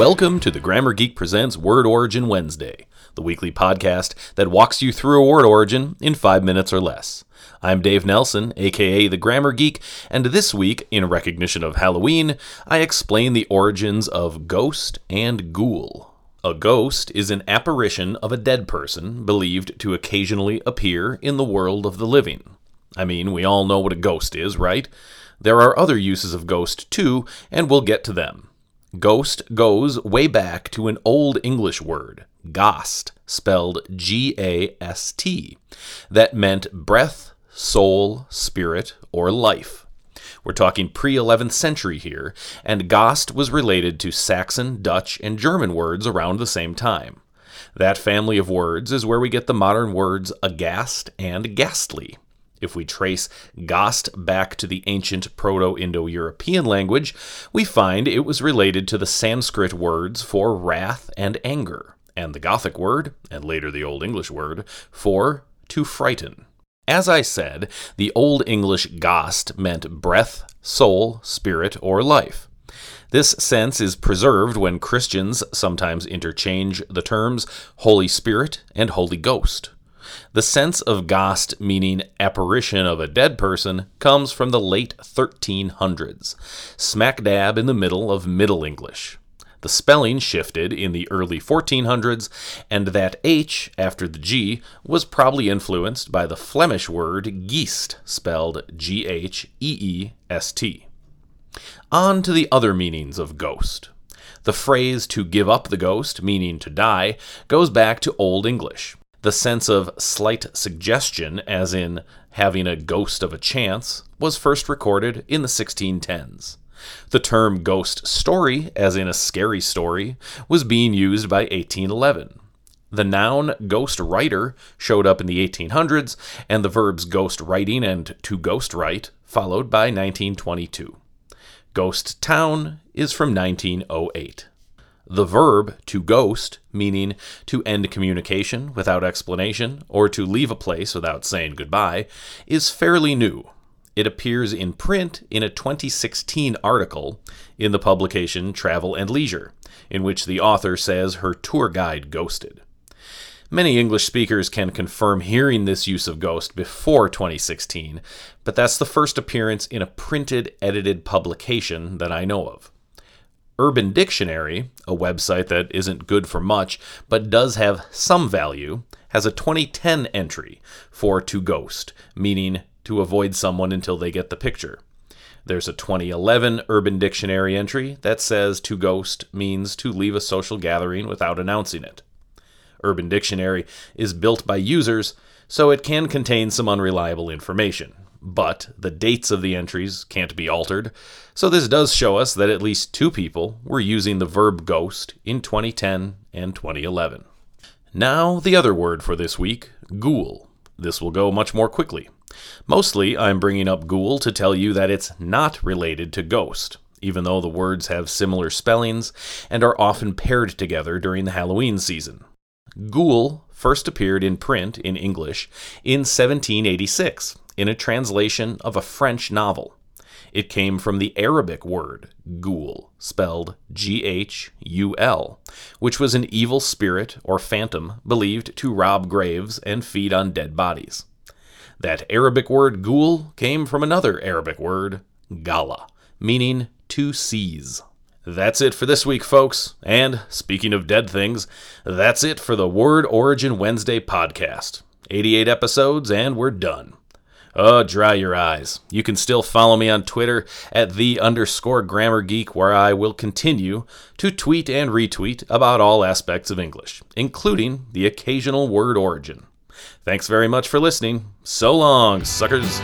Welcome to the Grammar Geek Presents Word Origin Wednesday, the weekly podcast that walks you through a word origin in five minutes or less. I'm Dave Nelson, aka the Grammar Geek, and this week, in recognition of Halloween, I explain the origins of ghost and ghoul. A ghost is an apparition of a dead person believed to occasionally appear in the world of the living. I mean, we all know what a ghost is, right? There are other uses of ghost too, and we'll get to them. Ghost goes way back to an Old English word, gast, spelled G A S T, that meant breath, soul, spirit, or life. We're talking pre 11th century here, and Gast was related to Saxon, Dutch, and German words around the same time. That family of words is where we get the modern words aghast and ghastly. If we trace Gast back to the ancient Proto Indo European language, we find it was related to the Sanskrit words for wrath and anger, and the Gothic word, and later the Old English word, for to frighten. As I said, the Old English Gast meant breath, soul, spirit, or life. This sense is preserved when Christians sometimes interchange the terms Holy Spirit and Holy Ghost. The sense of Gast meaning apparition of a dead person comes from the late 1300s, smack dab in the middle of Middle English. The spelling shifted in the early 1400s, and that H after the G was probably influenced by the Flemish word geest, spelled G H E E S T. On to the other meanings of ghost. The phrase to give up the ghost, meaning to die, goes back to Old English. The sense of slight suggestion, as in having a ghost of a chance, was first recorded in the 1610s. The term ghost story, as in a scary story, was being used by 1811. The noun ghost writer showed up in the 1800s, and the verbs ghost writing and to ghost write followed by 1922. Ghost town is from 1908. The verb to ghost, meaning to end communication without explanation or to leave a place without saying goodbye, is fairly new. It appears in print in a 2016 article in the publication Travel and Leisure, in which the author says her tour guide ghosted. Many English speakers can confirm hearing this use of ghost before 2016, but that's the first appearance in a printed, edited publication that I know of. Urban Dictionary, a website that isn't good for much but does have some value, has a 2010 entry for to ghost, meaning to avoid someone until they get the picture. There's a 2011 Urban Dictionary entry that says to ghost means to leave a social gathering without announcing it. Urban Dictionary is built by users, so it can contain some unreliable information but the dates of the entries can't be altered, so this does show us that at least two people were using the verb ghost in 2010 and 2011. Now, the other word for this week ghoul. This will go much more quickly. Mostly, I'm bringing up ghoul to tell you that it's not related to ghost, even though the words have similar spellings and are often paired together during the Halloween season. Ghoul first appeared in print in English in 1786 in a translation of a French novel. It came from the Arabic word ghoul, spelled G H U L, which was an evil spirit or phantom believed to rob graves and feed on dead bodies. That Arabic word ghoul came from another Arabic word, gala, meaning to seize. That's it for this week, folks. And speaking of dead things, that's it for the Word Origin Wednesday podcast. 88 episodes, and we're done. Oh, dry your eyes. You can still follow me on Twitter at the underscore grammar geek, where I will continue to tweet and retweet about all aspects of English, including the occasional word origin. Thanks very much for listening. So long, suckers.